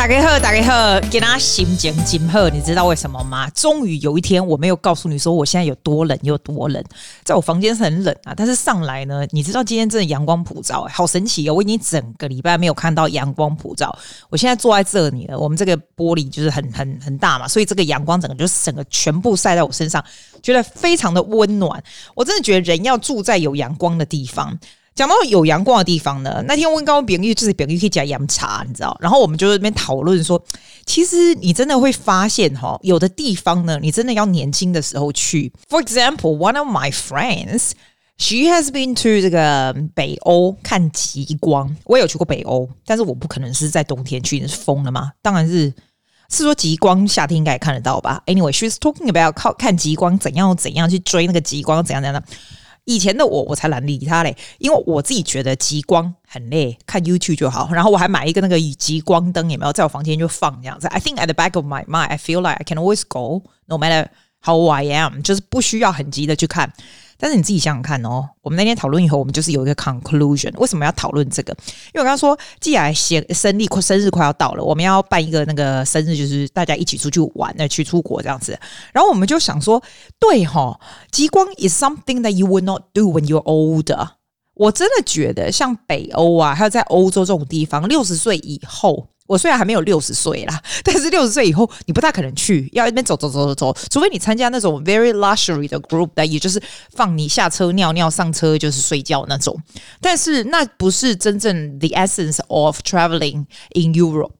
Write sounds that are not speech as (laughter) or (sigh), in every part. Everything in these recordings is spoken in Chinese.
大家好，大家好，给大家心情真好，你知道为什么吗？终于有一天，我没有告诉你说我现在有多冷，有多冷。在我房间是很冷啊，但是上来呢，你知道今天真的阳光普照，好神奇哦！我已经整个礼拜没有看到阳光普照，我现在坐在这里了。我们这个玻璃就是很很很大嘛，所以这个阳光整个就是整个全部晒在我身上，觉得非常的温暖。我真的觉得人要住在有阳光的地方。讲到有阳光的地方呢，那天温高饼玉就是饼玉可以加阳茶，你知道？然后我们就在那边讨论说，其实你真的会发现哈，有的地方呢，你真的要年轻的时候去。For example, one of my friends, she has been to 这个北欧看极光。我也有去过北欧，但是我不可能是在冬天去，你是疯了吗？当然是是说极光夏天应该也看得到吧？Anyway, she's talking about 靠看极光怎样怎样去追那个极光怎样怎样的。以前的我，我才懒得理他嘞，因为我自己觉得极光很累，看 YouTube 就好。然后我还买一个那个极光灯，也没有在我房间就放这样子？I think at the back of my mind, I feel like I can always go, no matter how I am，就是不需要很急的去看。但是你自己想想看哦，我们那天讨论以后，我们就是有一个 conclusion。为什么要讨论这个？因为我刚刚说，既然生生日快生日快要到了，我们要办一个那个生日，就是大家一起出去玩，那去出国这样子。然后我们就想说，对哈，极光 is something that you would not do when you're older。我真的觉得，像北欧啊，还有在欧洲这种地方，六十岁以后。我虽然还没有六十岁啦，(laughs) 但是六十岁以后你不大可能去，要一边走走走走走，除非你参加那种 very luxury 的 group，也就是放你下车尿尿，上车就是睡觉那种。但是那不是真正 the essence of traveling in Europe。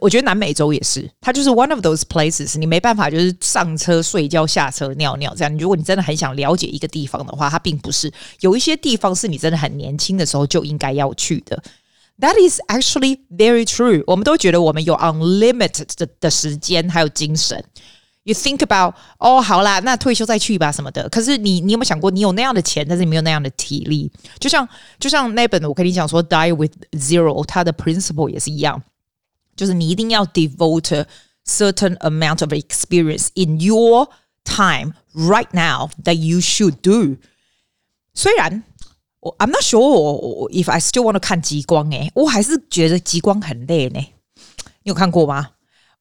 我觉得南美洲也是，它就是 one of those places，你没办法就是上车睡觉，下车尿尿这样。如果你真的很想了解一个地方的话，它并不是。有一些地方是你真的很年轻的时候就应该要去的。That is actually very true。我们都觉得我们有 unlimited 的的时间还有精神。You think about，哦，好啦，那退休再去吧什么的。可是你，你有没有想过，你有那样的钱，但是你没有那样的体力？就像，就像那本我跟你讲说，Die with Zero，它的 principle 也是一样，就是你一定要 devote a certain amount of experience in your time right now that you should do。虽然。 我 I'm not sure 我 if I still want to 看极光诶，我还是觉得极光很累呢。你有看过吗？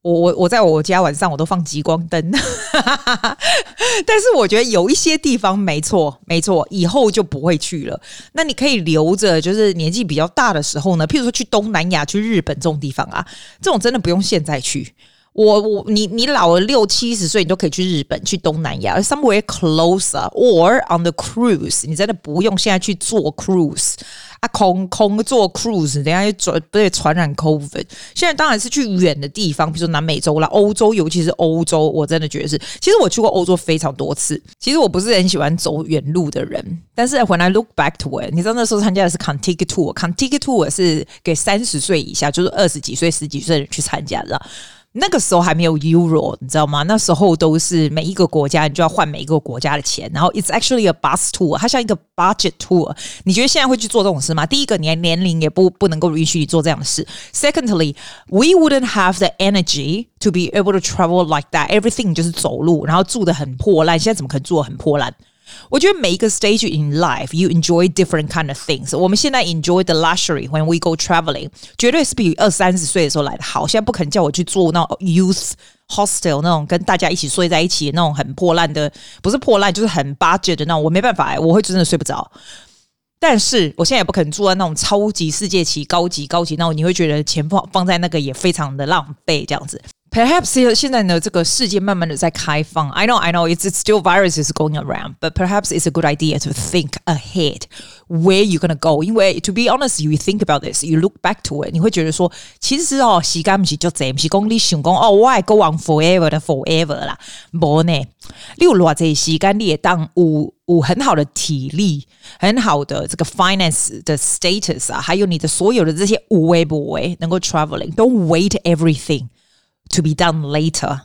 我我我在我家晚上我都放极光灯，(laughs) 但是我觉得有一些地方没错没错，以后就不会去了。那你可以留着，就是年纪比较大的时候呢，譬如说去东南亚、去日本这种地方啊，这种真的不用现在去。我我你你老了六七十岁，你都可以去日本、去东南亚，somewhere closer or on the cruise。你真的不用现在去做 cruise 啊，空空做 cruise，等下又传不对传染 COVID。现在当然是去远的地方，比如说南美洲啦、欧洲，尤其是欧洲，我真的觉得是。其实我去过欧洲非常多次。其实我不是很喜欢走远路的人，但是 when I look back to it，你知道那时候参加的是 Contiki Tour，Contiki Tour 是给三十岁以下，就是二十几岁、十几岁的人去参加的。那个时候还没有 Euro，你知道吗？那时候都是每一个国家，你就要换每一个国家的钱。然后 It's actually a bus tour，它像一个 budget tour。你觉得现在会去做这种事吗？第一个，你年龄也不不能够允许你做这样的事。Secondly，we wouldn't have the energy to be able to travel like that。Everything 就是走路，然后住得很破烂。现在怎么可能住得很破烂？我觉得每一个 stage in life, you enjoy different kind of things. 我们现在 enjoy the luxury when we go traveling，绝对是比二三十岁的时候来的好。现在不可能叫我去做那种 youth hostel 那种跟大家一起睡在一起那种很破烂的，不是破烂就是很 budget 的那种，我没办法，我会真的睡不着。但是我现在也不可能住在那种超级世界级高级高级那种，你会觉得钱放放在那个也非常的浪费这样子。Perhaps 现在呢，这个世界慢慢的在开放。I know, I know, it's it's still viruses going around, but perhaps it's a good idea to think ahead where you're gonna go. 因为 to be honest, you think about this, you look back to it，你会觉得说，其实哦，时间不是就这，不是讲你想讲哦，我爱 go on forever 的 forever 啦，无呢。例如话这些时间，你也当有有很好的体力，很好的这个 finance 的 status 啊，还有你的所有的这些无为不为，能够 traveling, don't wait everything。 To be done later，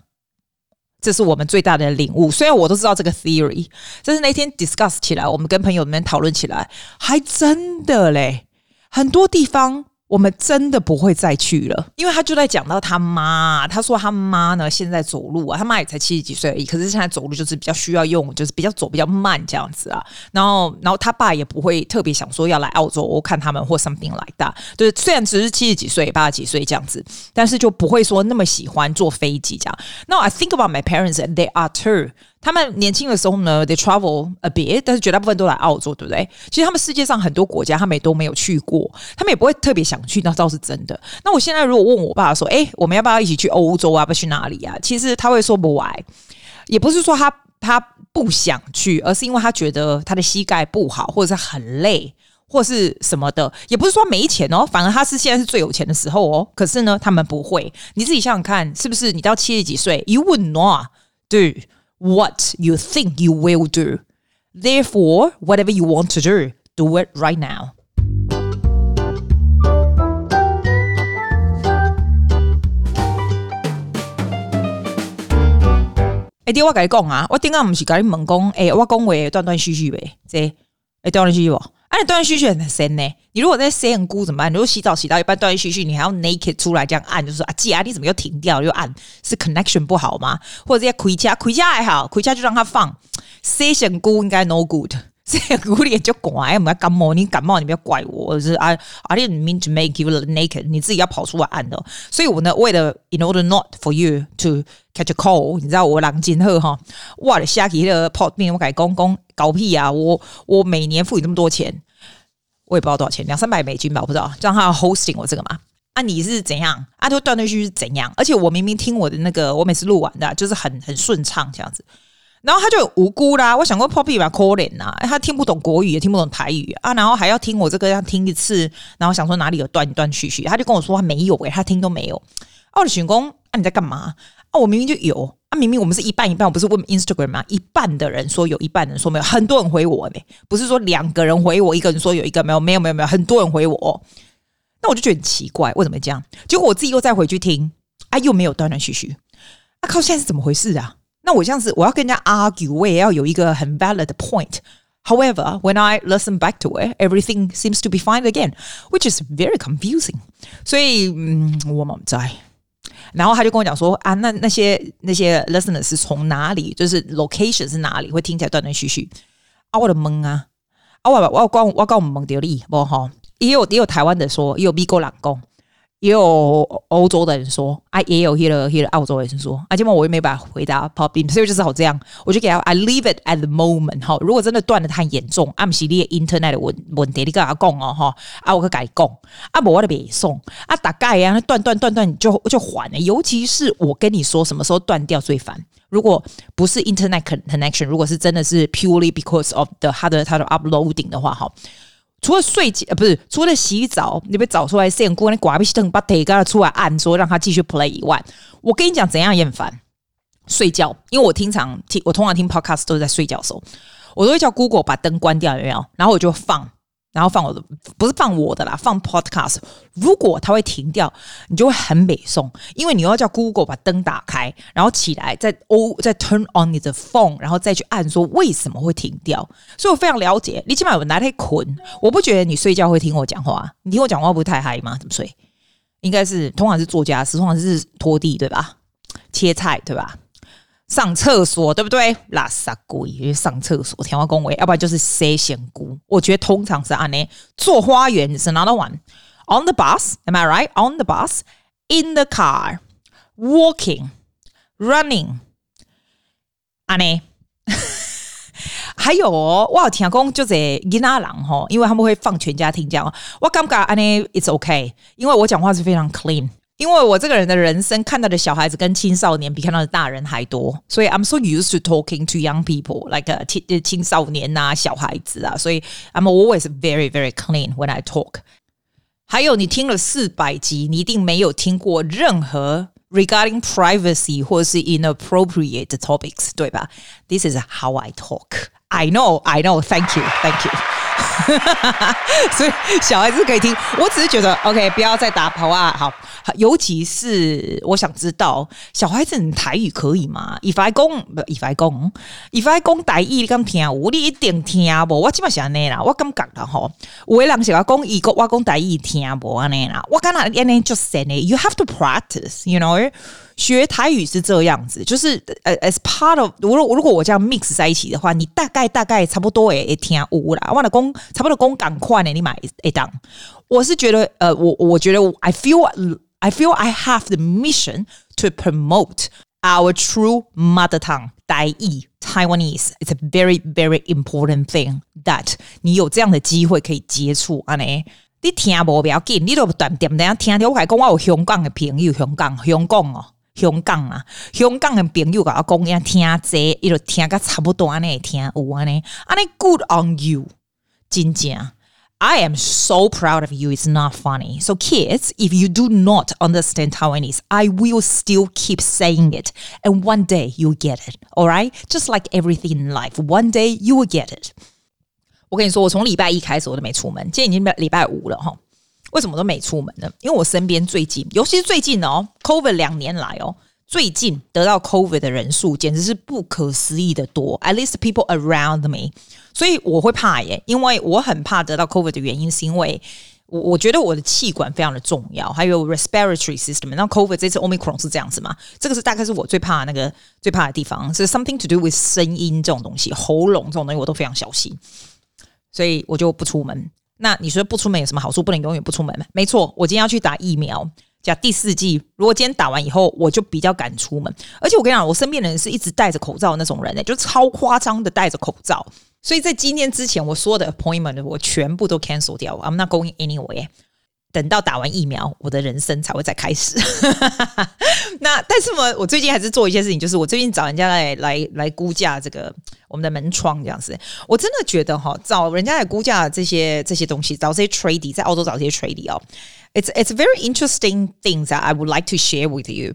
这是我们最大的领悟。虽然我都知道这个 theory，但是那天 discuss 起来，我们跟朋友们讨论起来，还真的嘞。很多地方我们真的不会再去了，因为他就在讲到他妈，他说他妈呢现在走路啊，他妈也才七十几岁而已，可是现在走路就是比较需要用，就是比较走比较慢这样子啊。然后，然后他爸也不会特别想说要来澳洲看他们或 something like that。就是，虽然只是七十几岁、八十几岁这样子，但是就不会说那么喜欢坐飞机这样。Now I think about my parents and they are too. 他们年轻的时候呢，they travel a bit，但是绝大部分都来澳洲，对不对？其实他们世界上很多国家，他们也都没有去过，他们也不会特别想去，那倒是真的。那我现在如果问我爸说，哎，我们要不要一起去欧洲啊？不去哪里啊？其实他会说不来，也不是说他他不想去，而是因为他觉得他的膝盖不好，或者是很累，或是什么的。也不是说没钱哦，反而他是现在是最有钱的时候哦。可是呢，他们不会。你自己想想看，是不是？你到七十几岁，you would not 对。What you think you will do. Therefore, whatever you want to do, do it right now. 哎，对，我跟你讲啊，我顶下不是跟你问讲，哎，我讲话断断续续呗，这哎断断续续不？哎，断断续续很深呢。你如果在深很菇怎么办？你如果洗澡洗到一半断断续续，你还要 naked 出来这样按，就是说啊，姐啊，你怎么又停掉又按？是 connection 不好吗？或者直接回家，回家还好，回家就让它放。深很菇应该 no good，洗很菇脸就怪，我们要感冒，你感冒你不要怪我，就是啊，I didn't mean to make you naked，你自己要跑出来按的。所以我呢，为了 in order not for you to catch a cold，你知道我狼金鹤哈，哇的下期的泡面我改公公搞屁啊！我我每年付你这么多钱。我也不知道多少钱，两三百美金吧，我不知道。让他 hosting 我这个嘛？啊，你是怎样？啊，就断断续续是怎样？而且我明明听我的那个，我每次录完的，就是很很顺畅这样子。然后他就无辜啦。我想过 Poppy 吧，可怜呐，他听不懂国语，也听不懂台语啊，然后还要听我这个，要听一次，然后想说哪里有断断续续，他就跟我说他没有诶、他听都没有。哦，我寻公，啊，你在干嘛？啊，我明明就有。啊，明明我们是一半一半，我不是问 Instagram 吗？一半的人说有，一半的人说没有，很多人回我呢，不是说两个人回我，一个人说有，一个没有，没有，没有，没有，很多人回我，那我就觉得很奇怪，为什么这样？结果我自己又再回去听，啊，又没有断断续续，啊靠，现在是怎么回事啊？那我像是我要跟人家 argue，我也要有一个很 valid point。However, when I listen back to it, everything seems to be fine again, which is very confusing。所以，嗯，我们在。然后他就跟我讲说啊，那那些那些 listeners 是从哪里？就是 location 是哪里？会听起来断断续续啊！我的懵啊！啊，我我讲我讲我们蒙掉你不哈？也有也有台湾的说，也有美国人讲。也有欧洲的人说，啊，也有一个一个澳洲的人说，啊，今晚我也没办法回答 Poppy，所以就只好这样，我就给他，I leave it at the moment 哈。如果真的断的太严重，啊，不是你的 internet 问问题，你跟他讲哦哈，啊，我可改讲，啊，不我的别送，啊，大概呀，断断断断就就缓了，尤其是我跟你说什么时候断掉最烦，如果不是 internet connection，如果是真的是 purely because of the 它的它的 uploading 的话，哈。除了睡觉，呃，不是除了洗澡，你被找出来现姑那挂壁灯把腿给他出来按，说让他继续 play 以外，我跟你讲怎样厌烦睡觉，因为我经常听，我通常听 podcast 都是在睡觉的时候，我都会叫 Google 把灯关掉，有没有？然后我就放。然后放我的，不是放我的啦，放 Podcast。如果它会停掉，你就会很美送，因为你要叫 Google 把灯打开，然后起来再哦再 turn on 你的 phone，然后再去按说为什么会停掉。所以我非常了解，你起码有拿来捆。我不觉得你睡觉会听我讲话，你听我讲话不会太嗨吗？怎么睡？应该是通常是做家事，通常是拖地对吧？切菜对吧？上厕所对不对？拉萨鬼，因为上厕所，天花恭维，要不然就是洗仙姑。我觉得通常是按呢，做花园是 another one。On the bus, am I right? On the bus, in the car, walking, running。按呢，还有哦，我有听讲就是囡仔人吼，因为他们会放全家听讲。我感觉按呢，it's okay，因为我讲话是非常 clean。因为我这个人的人生看到的小孩子跟青少年比看到的大人还多，所以 I'm so used to talking to young people like a 青青少年呐、啊、小孩子啊，所以 I'm always very very clean when I talk。还有你听了四百集，你一定没有听过任何 regarding privacy 或是 inappropriate topics，对吧？This is how I talk. I know, I know. Thank you, thank you. (laughs) 所以小孩子可以听，我只是觉得 OK，不要再打跑啊。好，尤其是我想知道小孩子台语可以吗？If I 讲不，If I 讲，If I 讲台语你敢听？我你一定听不？我基本上呢啦，我感觉啦吼，有的人是讲异国，我讲台语听不安尼啦。我刚才安尼就 say 呢，You have to practice，you know。学台语是这样子，就是呃，as part of，如果如果我这样 mix 在一起的话，你大概大概差不多诶诶听无啦。我的工差不多工赶快呢，你买一档。我是觉得呃，我我觉得 I feel I feel I have the mission to promote our true mother tongue 台语 Taiwanese. It's a very very important thing that 你有这样的机会可以接触啊呢。你听无不要紧，你都断点等下听我还讲我有香港的朋友，香港香港哦。香港啊，香港的朋友甲我讲，要听这，伊就听个差不多安尼听有安尼，安尼 good on you，真正，I am so proud of you. It's not funny. So kids, if you do not understand Taiwanese, I will still keep saying it, and one day you'll get it. All right, just like everything in life, one day you will get it. 我跟你说，我从礼拜一开始我都没出门，今天已经礼拜五了哈。 为什么都没出门呢？因为我身边最近，尤其是最近哦，COVID 两年来哦，最近得到 COVID 的人数简直是不可思议的多。At least people around me，所以我会怕耶，因为我很怕得到 COVID 的原因，是因为我我觉得我的气管非常的重要，还有 respiratory system。那 COVID 这次 Omicron 是这样子嘛？这个是大概是我最怕那个最怕的地方，是 something to do with 声音这种东西，喉咙这种东西我都非常小心，所以我就不出门。那你说不出门有什么好处？不能永远不出门吗？没错，我今天要去打疫苗，加第四剂。如果今天打完以后，我就比较敢出门。而且我跟你讲，我身边的人是一直戴着口罩那种人呢，就超夸张的戴着口罩。所以在今天之前，我说的 appointment 我全部都 cancel 掉。I'm not going anywhere。等到打完疫苗，我的人生才会再开始。(laughs) 那但是呢，我最近还是做一些事情，就是我最近找人家来来来估价这个我们的门窗这样子。我真的觉得哈，找人家来估价这些这些东西，找这些 tradie 在澳洲找这些 tradie 哦，it's it's very interesting things I would like to share with you。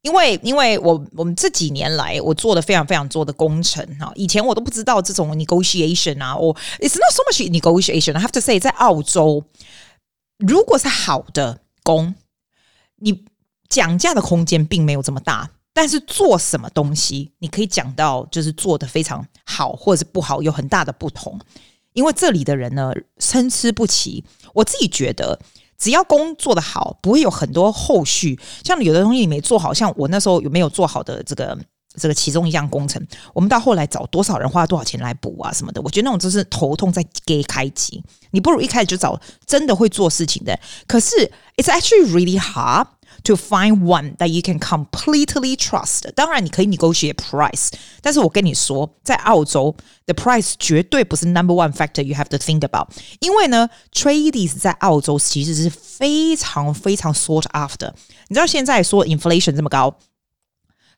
因为因为我我们这几年来，我做的非常非常多的工程哈，以前我都不知道这种 negotiation 啊，我 it's not so much negotiation。I have to say，在澳洲。如果是好的工，你讲价的空间并没有这么大，但是做什么东西，你可以讲到就是做得非常好，或者是不好，有很大的不同。因为这里的人呢，参差不齐。我自己觉得，只要工做得好，不会有很多后续。像有的东西你没做好，像我那时候有没有做好的这个。这个其中一项工程，我们到后来找多少人花多少钱来补啊什么的，我觉得那种就是头痛在给开机。你不如一开始就找真的会做事情的。可是，it's actually really hard to find one that you can completely trust。当然，你可以 negotiate price，但是我跟你说，在澳洲，the price 绝对不是 number one factor you have to think about。因为呢，tradies 在澳洲其实是非常非常 sought after。你知道现在说 inflation 这么高。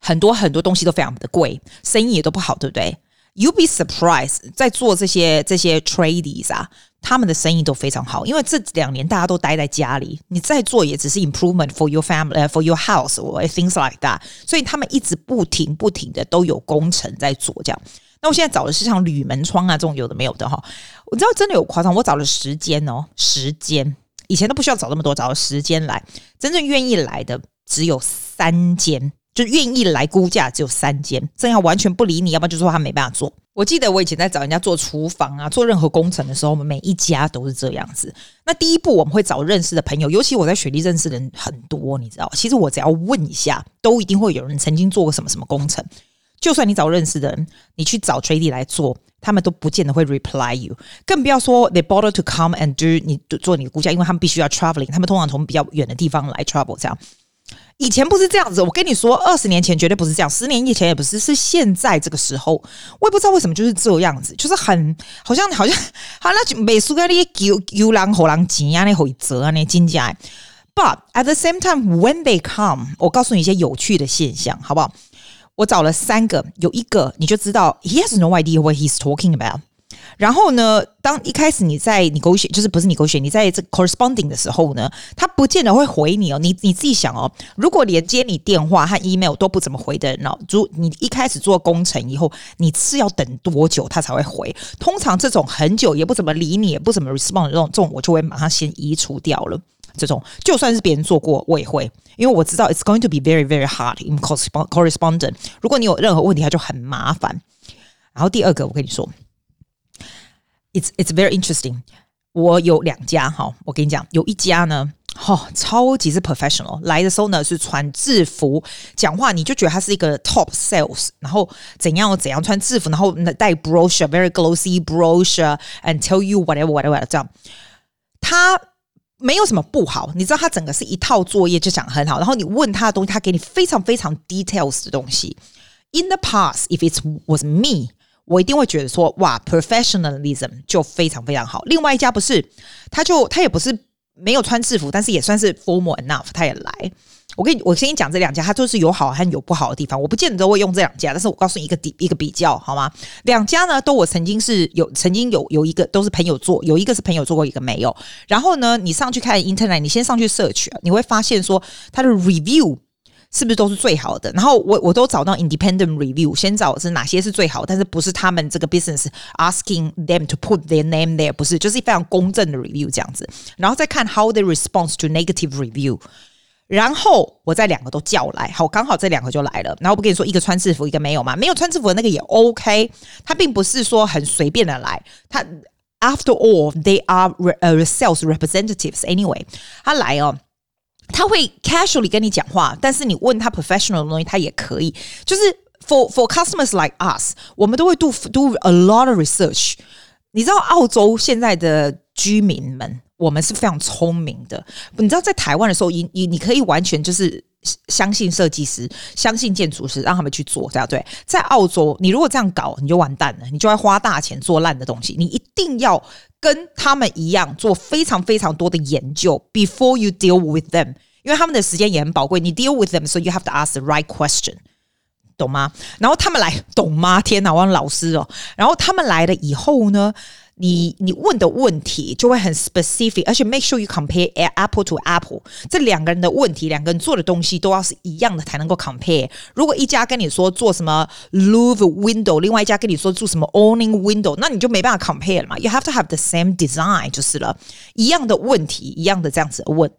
很多很多东西都非常的贵，生意也都不好，对不对？You'll be surprised，在做这些这些 tradies 啊，他们的生意都非常好，因为这两年大家都待在家里，你在做也只是 improvement for your family，for your house or things like that，所以他们一直不停不停的都有工程在做这样。那我现在找的是像铝门窗啊这种有的没有的哈，我知道真的有夸张，我找了十间哦，十间，以前都不需要找那么多，找了十间来，真正愿意来的只有三间。就愿意来估价只有三间，这样完全不理你，要不然就说他没办法做。我记得我以前在找人家做厨房啊，做任何工程的时候，我们每一家都是这样子。那第一步我们会找认识的朋友，尤其我在雪地认识的人很多，你知道，其实我只要问一下，都一定会有人曾经做过什么什么工程。就算你找认识的人，你去找 tradie 来做，他们都不见得会 reply you，更不要说 they bother to come and do 你做你的估价，因为他们必须要 traveling，他们通常从比较远的地方来 travel 这样。以前不是这样子，我跟你说，二十年前绝对不是这样，十年以前也不是，是现在这个时候，我也不知道为什么就是这样子，就是很好像好像好那就美苏格里有有狼吼狼急啊，那会折啊，那金价。But at the same time, when they come，我告诉你一些有趣的现象，好不好？我找了三个，有一个你就知道，he has no idea what he's talking about。然后呢，当一开始你在你勾选，就是不是你勾选，你在这 corresponding 的时候呢，他不见得会回你哦。你你自己想哦，如果连接你电话和 email 都不怎么回的人哦，如你一开始做工程以后，你是要等多久他才会回？通常这种很久也不怎么理你，也不怎么 respond 的这种，这种我就会马上先移除掉了。这种就算是别人做过，我也会，因为我知道 it's going to be very very hard in correspondent。如果你有任何问题，它就很麻烦。然后第二个，我跟你说。It's it's very interesting。我有两家哈，我跟你讲，有一家呢，哈、哦，超级是 professional。来的时候呢是穿制服，讲话你就觉得他是一个 top sales，然后怎样怎样穿制服，然后带 brochure，very glossy brochure，and tell you whatever whatever 这样。他没有什么不好，你知道他整个是一套作业就讲很好，然后你问他的东西，他给你非常非常 details 的东西。In the past, if it was me。 我一定会觉得说，哇，professionalism 就非常非常好。另外一家不是，他就他也不是没有穿制服，但是也算是 formal enough，他也来。我跟你，我先跟你讲这两家，他都是有好和有不好的地方。我不见得都会用这两家，但是我告诉你一个比一个比较好吗？两家呢，都我曾经是有曾经有有一个都是朋友做，有一个是朋友做过，一个没有。然后呢，你上去看 internet，你先上去 search，你会发现说它的 review。是不是都是最好的？然后我我都找到 independent review，先找是哪些是最好，但是不是他们这个 business asking them to put their name there，不是，就是非常公正的 review 这样子。然后再看 how they respond to negative review，然后我再两个都叫来，好，刚好这两个就来了。然后我不跟你说，一个穿制服，一个没有嘛？没有穿制服的那个也 OK，他并不是说很随便的来。他 after all they are sales representatives anyway，他来哦。 他会 casually 跟你讲话，但是你问他 professional 的东西，他也可以。就是 for for customers like us，我们都会 do do a lot of research。你知道澳洲现在的居民们，我们是非常聪明的。你知道在台湾的时候，你你你可以完全就是相信设计师，相信建筑师，让他们去做，这样对。在澳洲，你如果这样搞，你就完蛋了，你就会花大钱做烂的东西。你一定要。跟他们一样做非常非常多的研究，before you deal with them，因为他们的时间也很宝贵。你 deal with them，so you have to ask the right question，懂吗？然后他们来，懂吗？天哪，我老师哦。然后他们来了以后呢？你你问的问题就会很 specific，而且 make sure you compare apple to apple。这两个人的问题，两个人做的东西都要是一样的才能够 compare。如果一家跟你说做什么 louvre window，另外一家跟你说做什么 owning window，那你就没办法 compare 了嘛。You have to have the same design 就是了，一样的问题，一样的这样子问。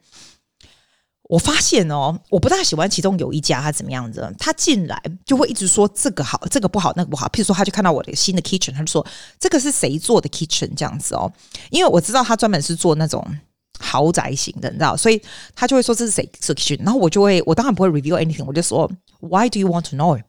我发现哦，我不大喜欢其中有一家他怎么样子，他进来就会一直说这个好，这个不好，那个不好。譬如说，他就看到我的新的 kitchen，他就说这个是谁做的 kitchen 这样子哦，因为我知道他专门是做那种豪宅型的，你知道，所以他就会说这是谁做 kitchen，然后我就会，我当然不会 review anything，我就说 Why do you want to know？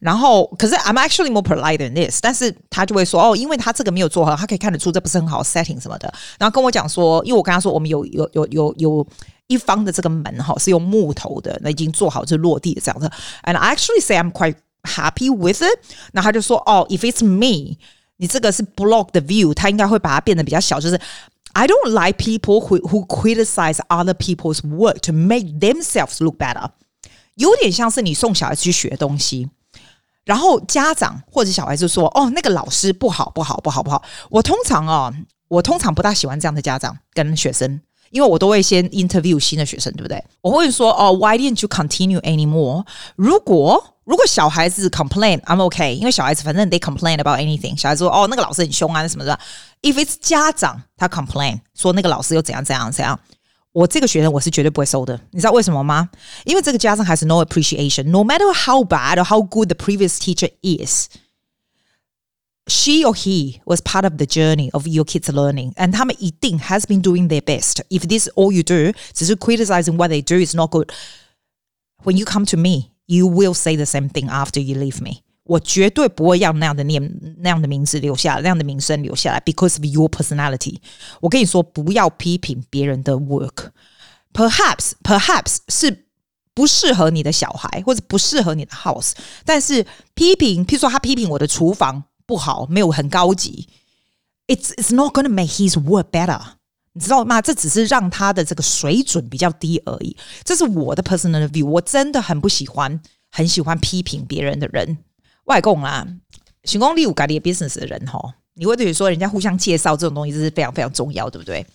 然后可是 I'm actually more polite than this，但是他就会说哦，因为他这个没有做好，他可以看得出这不是很好 setting 什么的，然后跟我讲说，因为我跟他说我们有有有有有。一方的这个门哈是用木头的，那已经做好就落地的这样子。And I actually say I'm quite happy with it。那他就说哦，if it's me，你这个是 block the view，他应该会把它变得比较小。就是 I don't like people who who criticize other people's work to make themselves look better。有点像是你送小孩子去学东西，然后家长或者小孩子说哦，那个老师不好不好不好不好。我通常哦，我通常不大喜欢这样的家长跟学生。因为我都会先 interview 新的学生，对不对？我会说哦，Why didn't you continue anymore？如果 如果小孩子 complain，I'm okay，因为小孩子反正 they complain about anything。小孩子说哦，那个老师很凶啊，什么的。If it's 家长他 complain 说那个老师又怎样怎样怎样，我这个学生我是绝对不会收的。你知道为什么吗？因为这个家长还是 no appreciation，no matter how bad or how good the previous teacher is。She or he was part of the journey of your kids' learning, and 他们一定 has been doing their best. If this all you do 只是 criticizing what they do is not good, when you come to me, you will say the same thing after you leave me. 我绝对不会让那样的念那样的名字留下来，那样的名声留下来，because of your personality. 我跟你说，不要批评别人的 work. Perhaps, perhaps 是不适合你的小孩，或者不适合你的 house，但是批评，譬如说他批评我的厨房。不好，没有很高级。It's it's not going to make his work better， 你知道吗？这只是让他的这个水准比较低而已。这是我的 personal view，我真的很不喜欢，很喜欢批评别人的人。外公啦，成功你有家己的 business 的人吼，你会对于说人家互相介绍这种东西，这是非常非常重要，对不对？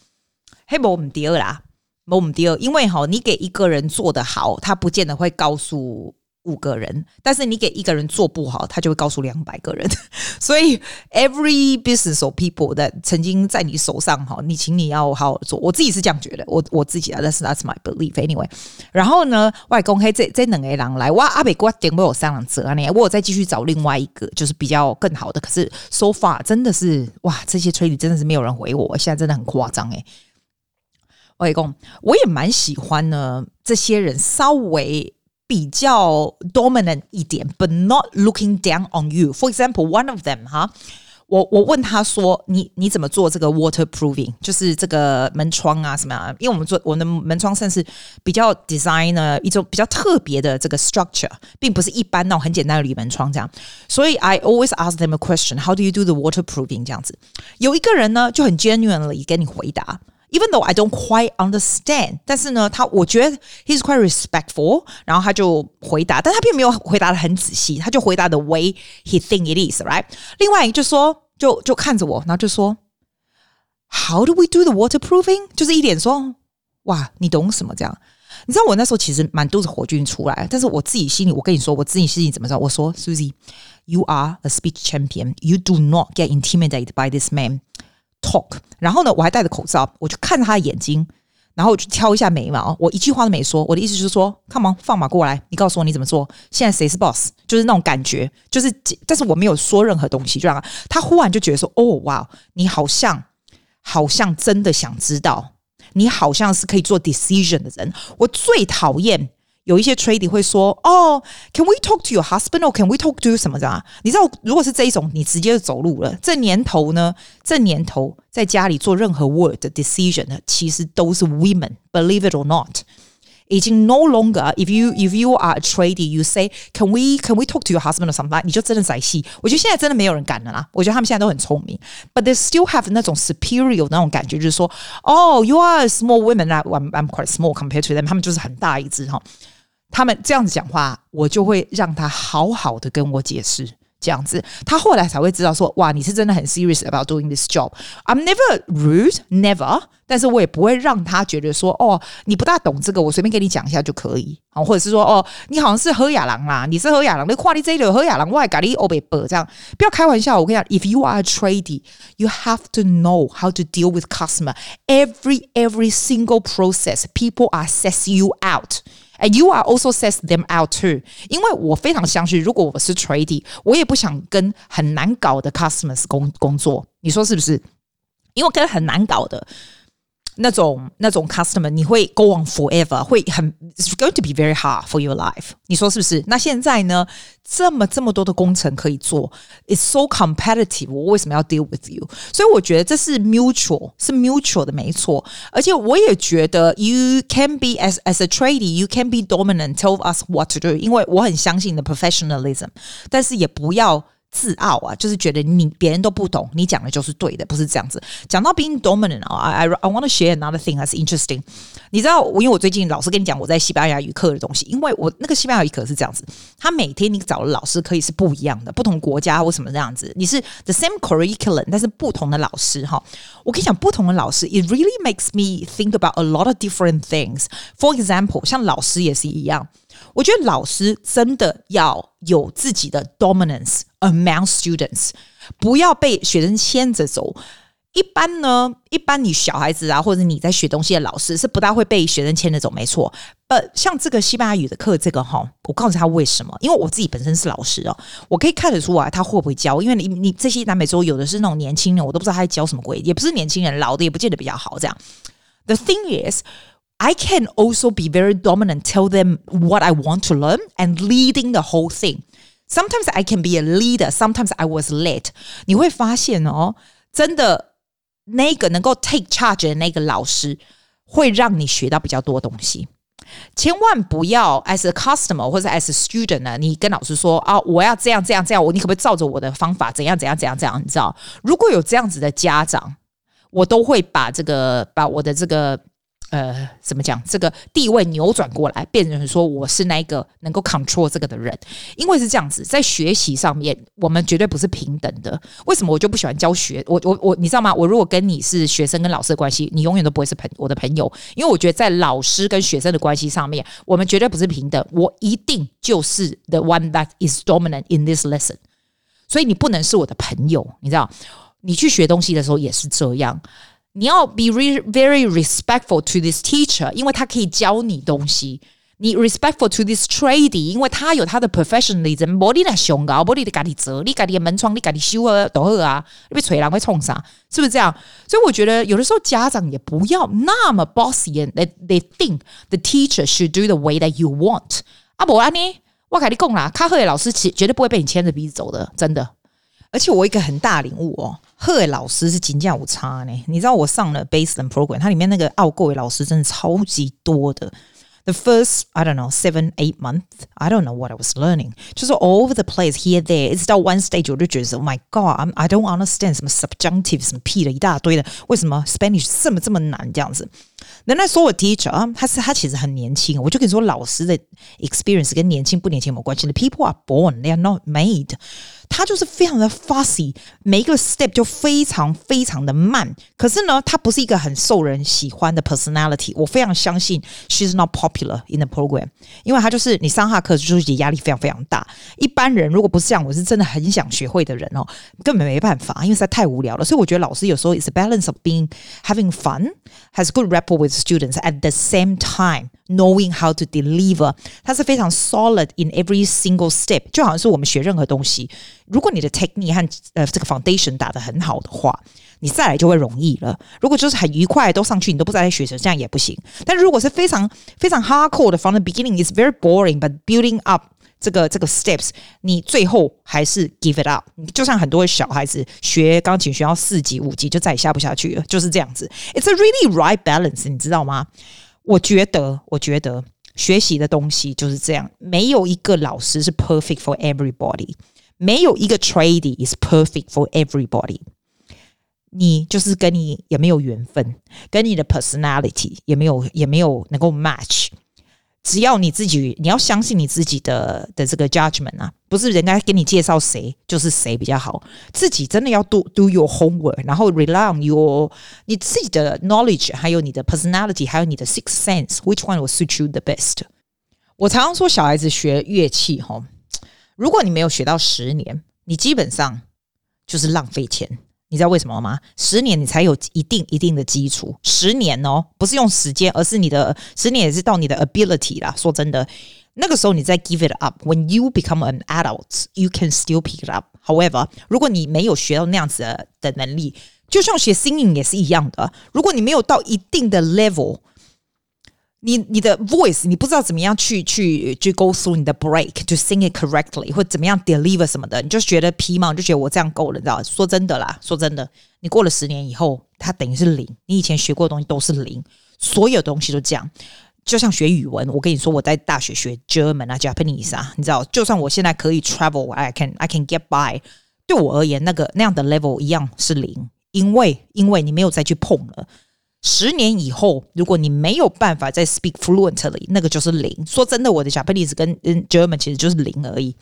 嘿，我们第二啦，我们第二，因为哈，你给一个人做得好，他不见得会告诉。五个人，但是你给一个人做不好，他就会告诉两百个人。(laughs) 所以，every business or people that 曾经在你手上哈，你请你要好好做。我自己是这样觉得，我我自己啊，但是 that's my belief anyway。然后呢，外公嘿，这这两个人来哇，阿北瓜点我有三两折啊，你我再继续找另外一个，就是比较更好的。可是 so far 真的是哇，这些催你真的是没有人回我，现在真的很夸张诶。外公，我也蛮喜欢呢，这些人稍微。比较 dominant 一点，but not looking down on you. For example, one of them 哈，我我问他说，你你怎么做这个 waterproofing，就是这个门窗啊什么啊？因为我们做我们的门窗算是比较 design 呢一种比较特别的这个 structure，并不是一般那种很简单的铝门窗这样。所以 I always ask them a question: How do you do the waterproofing？这样子，有一个人呢就很 genuinely 跟你回答。 Even though I don't quite understand，但是呢，他我觉得 he's quite respectful，然后他就回答，但他并没有回答得很仔细，他就回答 the way he think it is，right？另外一个就说，就就看着我，然后就说，How do we do the waterproofing？就是一脸说，哇，你懂什么这样？你知道我那时候其实满肚子火军出来，但是我自己心里，我跟你说，我自己心里怎么着？我说，Susie，you are a speech champion，you do not get intimidated by this man。 talk，然后呢，我还戴着口罩，我就看着他的眼睛，然后我就挑一下眉毛，我一句话都没说。我的意思是说，Come on，放马过来，你告诉我你怎么做。现在谁是 boss？就是那种感觉，就是，但是我没有说任何东西，就让他，他忽然就觉得说，哦，哇，你好像，好像真的想知道，你好像是可以做 decision 的人。我最讨厌。有一些 trading 会说哦，Can we talk to your husband or can we talk to 什么的？你知道，如果是这一种，你直接就走路了。这年头呢，这年头在家里做任何 word 的 decision 呢，其实都是 women，believe it or not，已经 no longer if you if you are a trading，you say Can we can we talk to your husband or something？你就真的在戏。我觉得现在真的没有人敢了啦。我觉得他们现在都很聪明，but they still have 那种 superior 那种感觉，就是说哦，you are a small women，I'm I'm quite small compared to them。他们就是很大一只哈。他们这样子讲话，我就会让他好好的跟我解释， 这样子，他后来才会知道说，哇，你是真的很 serious about doing this job。I'm never rude, never，但是我也不会让他觉得说，哦，你不大懂这个，我随便跟你讲一下就可以啊，或者是说，哦，你好像是何亚郎啦，你是何亚郎，你跨你这里何亚郎，我还咖喱欧北伯这样，不要开玩笑。我跟你讲，if you are a tradie, you have to know how to deal with customer. Every every single process, people assess you out. And you are also sets them out too，因为我非常相信，如果我是 tradie，我也不想跟很难搞的 customers 工工作，你说是不是？因为跟很难搞的。那种那种 customer 你会 go on forever，会很 it's going to be very hard for your life。你说是不是？那现在呢，这么这么多的工程可以做，it's so competitive。我为什么要 deal with you？所以我觉得这是 mutual，是 mutual 的，没错。而且我也觉得 you can be as as a tradie，you can be dominant，tell us what to do。因为我很相信的 professionalism，但是也不要。 自傲啊，就是觉得你别人都不懂，你讲的就是对的，不是这样子。讲到 being dominant 啊，I I want to share another thing that's interesting。你知道，因为我最近老师跟你讲我在西班牙语课的东西，因为我那个西班牙语课是这样子，他每天你找的老师可以是不一样的，不同国家为什么这样子？你是 the same curriculum，但是不同的老师哈。我跟你讲，不同的老师，it really makes me think about a lot of different things。For example，像老师也是一样。我觉得老师真的要有自己的 dominance among students，不要被学生牵着走。一般呢，一般你小孩子啊，或者你在学东西的老师是不大会被学生牵着走，没错。呃，像这个西班牙语的课，这个哈，我告诉他为什么？因为我自己本身是老师哦，我可以看得出来他会不会教。因为你你这些南美洲有的是那种年轻人，我都不知道他在教什么鬼，也不是年轻人，老的也不见得比较好。这样，The thing is。I can also be very dominant, tell them what I want to learn and leading the whole thing. Sometimes I can be a leader, sometimes I was led. 你会发现哦，真的那个能够 take charge 的那个老师，会让你学到比较多东西。千万不要 as a customer 或者 as a student 呢，你跟老师说啊，我要这样这样这样，我你可不可以照着我的方法怎样怎样怎样怎样？你知道，如果有这样子的家长，我都会把这个把我的这个。 呃，怎么讲？这个地位扭转过来，变成说我是那个能够 control 这个的人。因为是这样子，在学习上面，我们绝对不是平等的。为什么我就不喜欢教学？我我我，你知道吗？我如果跟你是学生跟老师的关系，你永远都不会是朋我的朋友，因为我觉得在老师跟学生的关系上面，我们绝对不是平等。我一定就是 the one that is dominant in this lesson。所以你不能是我的朋友，你知道？你去学东西的时候也是这样。你要 be very respectful to this teacher，因为他可以教你东西。你 respectful to this tradie，因为他有他的 professionalism。玻璃的胸高，玻璃的咖喱折，你咖喱门窗，你咖喱修啊，都好啊。被锤了会冲啥？是不是这样？所以我觉得有的时候家长也不要那么 bossy，and they they think the teacher should do the way that you want。啊不然呢，我跟你讲啦，卡赫的老师绝绝对不会被你牵着鼻子走的，真的。而且我一个很大领悟哦，赫尔老师是金价五差呢。你知道我上了 Baseline Program，它里面那个奥购的老师真的超级多的。The first I don't know seven eight months I don't know what I was learning，就是 all over the place here there。一直到 one stage 我就觉得 Oh my God I don't understand 什么 subjunctive 什么屁的一大堆的，为什么 Spanish 这么这么难这样子？原来说我 teacher 啊他是他其实很年轻，我就跟你说老师的 experience 跟年轻不年轻没关系？The people are born they are not made。他就是非常的 fussy，每一个 step 就非常非常的慢。可是呢，他不是一个很受人喜欢的 personality。我非常相信 she's not popular in the program，因为他就是你上他课就是压力非常非常大。一般人如果不是这样，我是真的很想学会的人哦，根本没办法，因为实在太无聊了。所以我觉得老师有时候 is a balance of being having fun, has good rapport with students at the same time knowing how to deliver。他是非常 solid in every single step，就好像是我们学任何东西。如果你的 technique 和呃这个 foundation 打得很好的话，你再来就会容易了。如果就是很愉快都上去，你都不再学习，这样也不行。但如果是非常非常 hardcore 的，from the beginning is very boring，but building up 这个这个 steps，你最后还是 give it up。就像很多小孩子学钢琴学到四级五级就再也下不下去了，就是这样子。It's a really right balance，你知道吗？ 我觉得，我觉得学习的东西就是这样，没有一个老师是 perfect for everybody。没有一个 trading is perfect for everybody。你就是跟你也没有缘分，跟你的 personality 也没有也没有能够 match。只要你自己，你要相信你自己的的这个 judgment 啊，不是人家给你介绍谁就是谁比较好，自己真的要 do do your homework，然后 rely on your 你自己的 knowledge，还有你的 personality，还有你的 six sense，which one will suit you the best。我常常说小孩子学乐器哈。如果你没有学到十年，你基本上就是浪费钱。你知道为什么吗？十年你才有一定一定的基础。十年哦，不是用时间，而是你的十年也是到你的 ability 啦。说真的，那个时候你再 give it up。When you become an adult, you can still pick it up. However，如果你没有学到那样子的的能力，就像学 singing 也是一样的。如果你没有到一定的 level，你你的 voice 你不知道怎么样去去去 go through 你的 break to sing it correctly 或怎么样 deliver 什么的，你就觉得皮毛，你就觉得我这样够了，你知道？说真的啦，说真的，你过了十年以后，它等于是零，你以前学过的东西都是零，所有东西都这样。就像学语文，我跟你说，我在大学学 German 啊，Japanese 啊，你知道，就算我现在可以 travel，I can I can get by，对我而言，那个那样的 level 一样是零，因为因为你没有再去碰了。十年以后，如果你没有办法再 speak fluently，那个就是零。说真的，我的 Japanese 跟 German 其实就是零而已。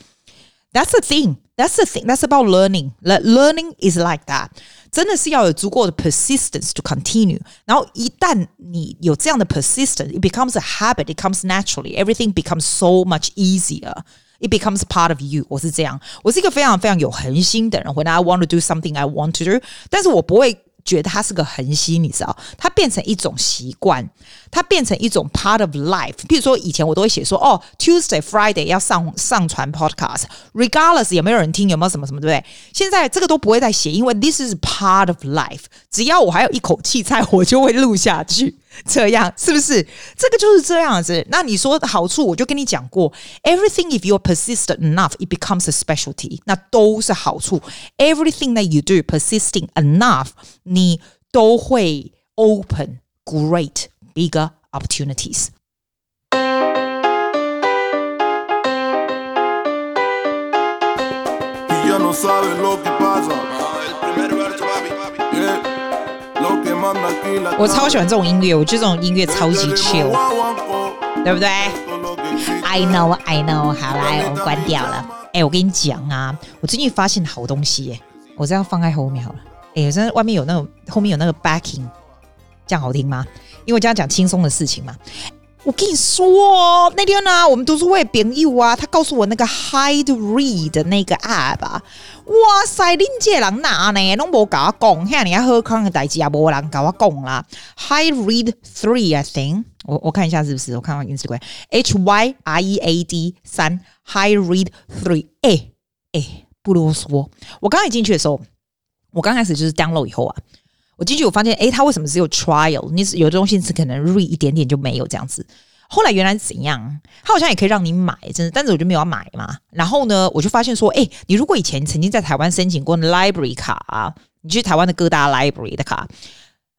That's the thing. That's the thing. That's about learning. Learning is like that. 真的是要有足够的 persistence to continue。然后一旦你有这样的 persistence, it becomes a habit. It comes naturally. Everything becomes so much easier. It becomes part of you. 我是这样。我是一个非常非常有恒心的人。When I want to do something, I want to do. 但是我不会。 觉得它是个恒心，你知道，它变成一种习惯，它变成一种 part of life。比如说，以前我都会写说，哦，Tuesday、Friday 要上上传 podcast，regardless 有没有人听，有没有什么什么，对不对？现在这个都不会再写，因为 this is part of life。只要我还有一口气在，我就会录下去。这样是不是？这个就是这样子。那你说好处，我就跟你讲过，everything if you're persistent enough, it becomes a specialty。那都是好处。Everything that you do persisting enough，你都会 open great bigger opportunities。我超喜欢这种音乐，我觉得这种音乐超级 chill，对不对？I know, I know。好，来，我们关掉了。哎，我跟你讲啊，我最近发现好东西耶，我这样放在后面好了。哎，真的外面有那种，后面有那个 backing，这样好听吗？因为我这样讲轻松的事情嘛。我跟你说哦，那天呢、啊，我们读书会朋友啊，他告诉我那个 Hide Read 的那个 app 啊，哇塞，恁这人哪呢？拢无甲我讲，遐尔啊好康的代志也无人甲我讲啦。Hide Read Three，I think，我我看一下是不是？我看看 Instagram，H Y R E A D 三，Hide Read Three。哎哎，不啰嗦，我刚刚一进去的时候，我刚开始就是 download 以后啊。我进去，我发现，诶，他为什么只有 trial？你有的东西是可能 read 一点点就没有这样子。后来原来是怎样？他好像也可以让你买，真的，但是我就没有要买嘛。然后呢，我就发现说，诶，你如果以前曾经在台湾申请过 library 卡啊，你去台湾的各大 library 的卡，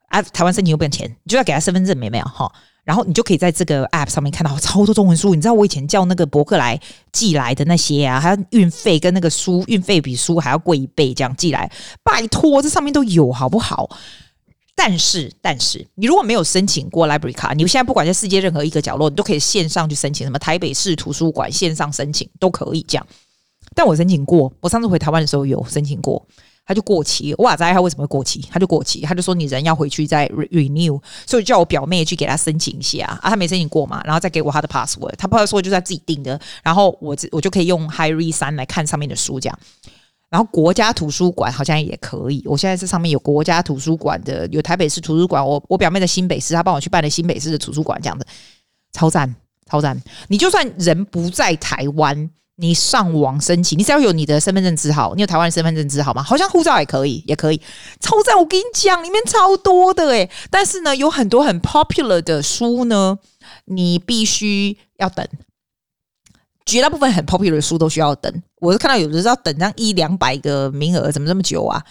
啊，台湾申请又不用钱，你就要给他身份证，没没有哈？然后你就可以在这个 app 上面看到超多中文书。你知道我以前叫那个博客来寄来的那些啊，还要运费跟那个书运费比书还要贵一倍，这样寄来，拜托，这上面都有好不好？但是，但是你如果没有申请过 library 卡，你现在不管在世界任何一个角落，你都可以线上去申请，什么台北市图书馆线上申请都可以这样。但我申请过，我上次回台湾的时候有申请过。他就过期，我哪知道他为什么会过期？他就过期，他就说你人要回去再 renew，所以叫我表妹去给他申请一下啊，他没申请过嘛，然后再给我他的 password，他 password 就是他自己定的，然后我我就可以用 High Read 三来看上面的书这样，然后国家图书馆好像也可以，我现在这上面有国家图书馆的，有台北市图书馆，我我表妹的新北市，他帮我去办了新北市的图书馆这样的，超赞超赞，你就算人不在台湾。你上网申请，你只要有你的身份证字号，你有台湾身份证字号吗？好像护照也可以，也可以。超赞！我跟你讲，里面超多的诶。但是呢，有很多很 popular 的书呢，你必须要等。绝大部分很 popular 的书都需要等。我是看到有的是要等上一两百个名额，怎么这么久啊？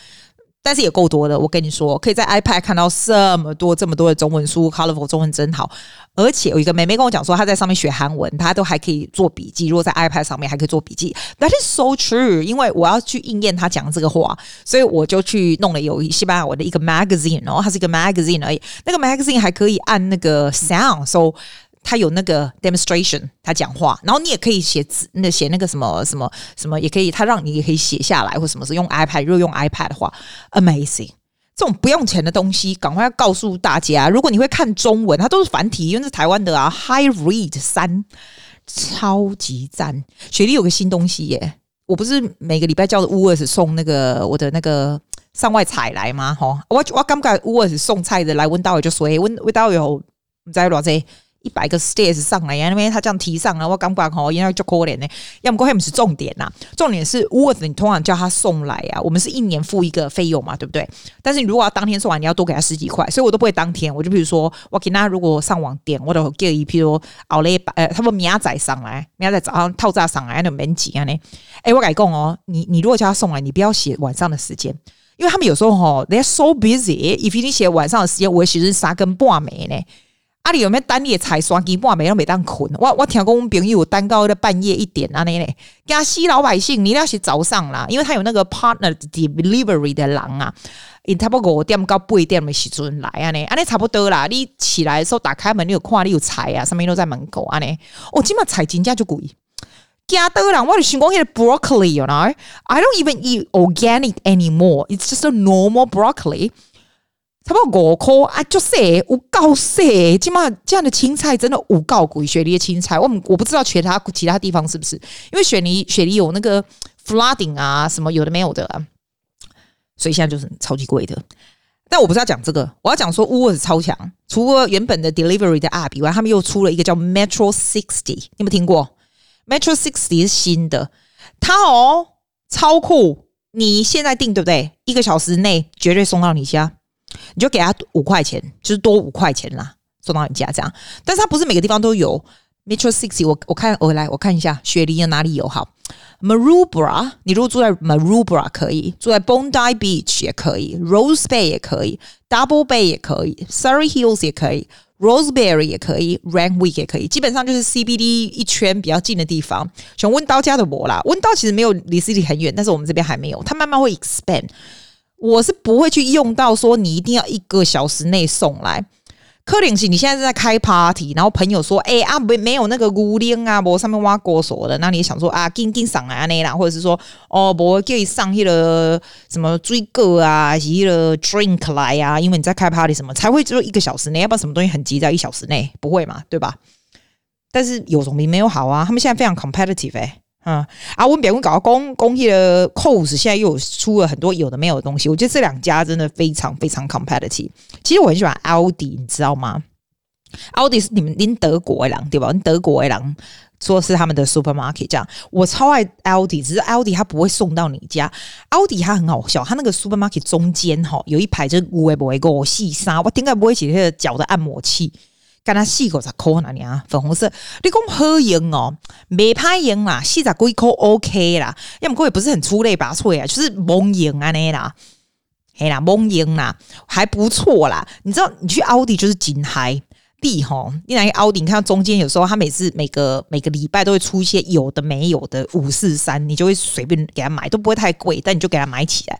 但是也够多的，我跟你说，可以在 iPad 看到这么多、这么多的中文书，Colorful 中文真好。而且有一个妹妹跟我讲说，她在上面学韩文，她都还可以做笔记。如果在 iPad 上面还可以做笔记，That is so true。因为我要去应验她讲这个话，所以我就去弄了有西班牙文的一个 magazine，然后它是一个 magazine 而已。那个 magazine 还可以按那个 sound，so。他有那个 demonstration，他讲话，然后你也可以写字，那写那个什么什么什么也可以，他让你也可以写下来或什么是用 iPad，如果用 iPad 的话，amazing，这种不用钱的东西，赶快要告诉大家，如果你会看中文，它都是繁体，因为是台湾的啊，High Read 三，超级赞。雪莉有个新东西耶，我不是每个礼拜叫的 Uers 送那个我的那个上外菜来吗？哈，我我刚刚 Uers 送菜的来温到就说，温温到有你知道多少？一百个 stairs 上来呀，因为他这样提上来，我感觉吼，因为就可怜呢。要么过还不是重点呐，重点是 worth 你通常叫他送来啊，我们是一年付一个费用嘛，对不对？但是你如果要当天送完，你要多给他十几块，所以我都不会当天。我就比如说，我给他如果上网点，我都给一批如熬了一百，呃，他们明仔上来，明仔早上套炸上来，那免钱啊呢。哎，我改讲哦，你你如果叫他送来，你不要写晚上的时间，因为他们有时候吼，they're so busy，if 你写晚上的时间，我其实三更半暝呢。阿里有没有单列彩刷机？半暝都没当困。我我听讲我们朋友单高的半夜一点啊，那嘞，加西老百姓，你那是早上啦，因为他有那个 partner delivery 的人啊，因差不多五点到八点的时阵来啊呢，安尼差不多啦。你起来的时候打开门，你有看你有菜啊，上面都在门口啊呢。哦，今嘛菜真价就贵，加多人我就想讲迄个 broccoli，you know，I don't even eat organic anymore. It's just a normal broccoli. 差不多五块啊，就是有够细，起码这样的青菜真的有够贵。雪梨的青菜，我我不知道其他其他地方是不是，因为雪梨雪梨有那个 flooding 啊，什么有的没有的，啊，所以现在就是超级贵的。但我不是要讲这个，我要讲说 Woolworths 超强。除了原本的 delivery 的 app 以外，他们又出了一个叫 Metro Sixty，你有没有听过？Metro Sixty 是新的，它哦超酷。你现在订对不对？一个小时内绝对送到你家。你就给他五块钱，就是多五块钱啦，送到你家这样。但是它不是每个地方都有 Metro Sixty。我我看我来我看一下，雪梨有哪里有好？Maroubra，你如果住在 Maroubra 可以，住在 Bondi Beach 也可以，Rose Bay 也可以，Double Bay 也可以，Surry Hills 也可以 Roseberry 也可以，Randwick 也可以。基本上就是 CBD 一圈比较近的地方。像温刀家的我啦，温刀其实没有离 City 很远，但是我们这边还没有，它慢慢会 expand。我是不会去用到说你一定要一个小时内送来。可能是你现在是在开 party，然后朋友说：“哎、欸、啊，没没有那个牛奶啊，我上面挖过锁的。”那你想说啊，紧紧上来那啦，或者是说哦，我给你上一了什么水果啊，一个 drink 来啊，因为你在开 party 什么才会只有一个小时内，要不然什么东西很急在一小时内不会嘛，对吧？但是有总比没有好啊，他们现在非常 competitive 哎、欸。嗯，啊，我们别人搞工工业的 cos，现在又有出了很多有的没有的东西，我觉得这两家真的非常非常 competitive。其实我很喜欢 Aldi，你知道吗？Aldi 是你们您德国的人对吧？德国的人说是他们的 supermarket，这样我超爱 Aldi，只是 Aldi 它不会送到你家。Aldi 它很好笑，它那个 supermarket 中间哈有一排就是五个五个细沙，我应该不会写那个脚的按摩器。跟他四个十块哪里啊？粉红色，你讲好用哦，没拍用啦，四十几块 OK 啦，要么过也不是很出类拔萃啊，就是蒙用啊那啦，嘿啦蒙用啦，还不错啦。你知道你去奥迪就是金嗨地吼，你来奥迪，你看中间有时候他每次每个每个礼拜都会出一些有的没有的五四三，你就会随便给他买，都不会太贵，但你就给他买起来。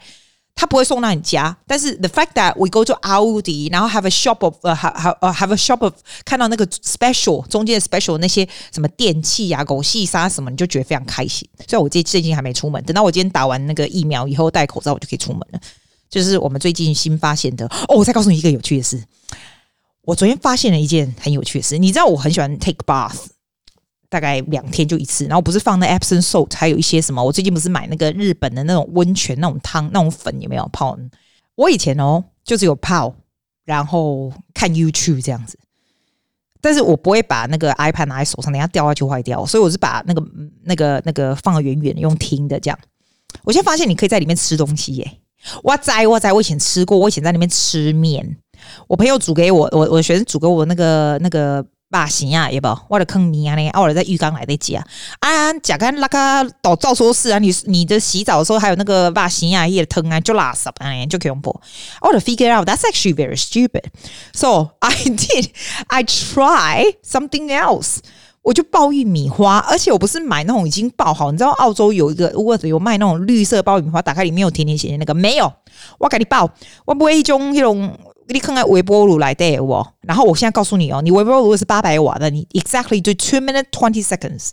他不会送到你家，但是 the fact that we go to Audi，然后 have a shop of 呃 have have a shop of 看到那个 special 中间的 special 那些什么电器啊、狗细沙什么，你就觉得非常开心。所以我最最近还没出门，等到我今天打完那个疫苗以后戴口罩，我就可以出门了。就是我们最近新发现的哦，我再告诉你一个有趣的事。我昨天发现了一件很有趣的事，你知道我很喜欢 take bath。大概两天就一次，然后不是放那 Epsom salt，还有一些什么？我最近不是买那个日本的那种温泉那种汤那种粉有没有泡？我以前哦就只有泡，然后看 YouTube 这样子，但是我不会把那个 iPad 拿在手上，等下掉下去坏掉，所以我是把那个那个那个放得远远的，用听的这样。我现在发现你可以在里面吃东西耶！哇塞哇塞，我以前吃过，我以前在那边吃面，我朋友煮给我，我我学生煮给我那个那个。把行啊，也不，我的坑泥啊呢，我在浴缸来得及啊。啊，甲干那个倒照说是啊，你你的洗澡的时候还有那个把行啊也疼啊，就拉圾啊，就可以用不。我的 figure out that's actually very stupid. So (laughs) I did, I try something else. 我就爆玉米花，而且我不是买那种已经爆好，你知道澳洲有一个 w o r t 有卖那种绿色爆玉米花，打开里面有甜甜咸咸那个没有，我给你爆，我不会一种那种。你看看微波炉来的哦，然后我现在告诉你哦，你微波炉是八百瓦的，你 exactly 就 two minutes twenty seconds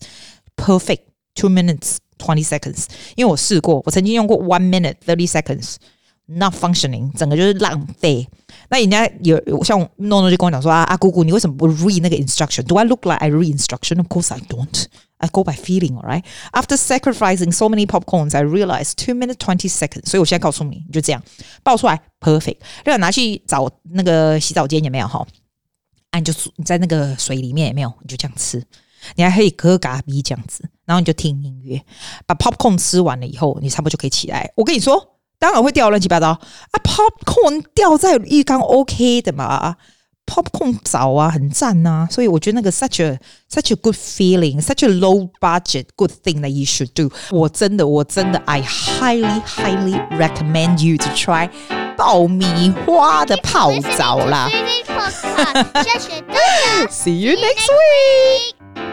perfect two minutes twenty seconds，因为我试过，我曾经用过 one minute thirty seconds not functioning，整个就是浪费。那人家有像诺诺就跟我讲说啊啊姑姑，你为什么不 read 那个 instruction？Do I look like I read instruction？Of course I don't。I go by feeling, alright. After sacrificing so many popcorns, I realized two minutes twenty seconds. 所以我现在告诉你，你就这样爆出来，perfect。另外拿去找那个洗澡间也没有哈？啊，你就你在那个水里面也没有？你就这样吃，你还可以喝咖啡这样子，然后你就听音乐，把 popcorn 吃完了以后，你差不多就可以起来。我跟你说，当然会掉乱七八糟啊，popcorn 掉在浴缸 OK 的嘛。Popcorn 早啊，很赞呐、啊，所以我觉得那个 such a such a good feeling, such a low budget good thing that you should do。我真的，我真的，I highly highly recommend you to try 爆米花的泡澡啦。 See (laughs) you next week.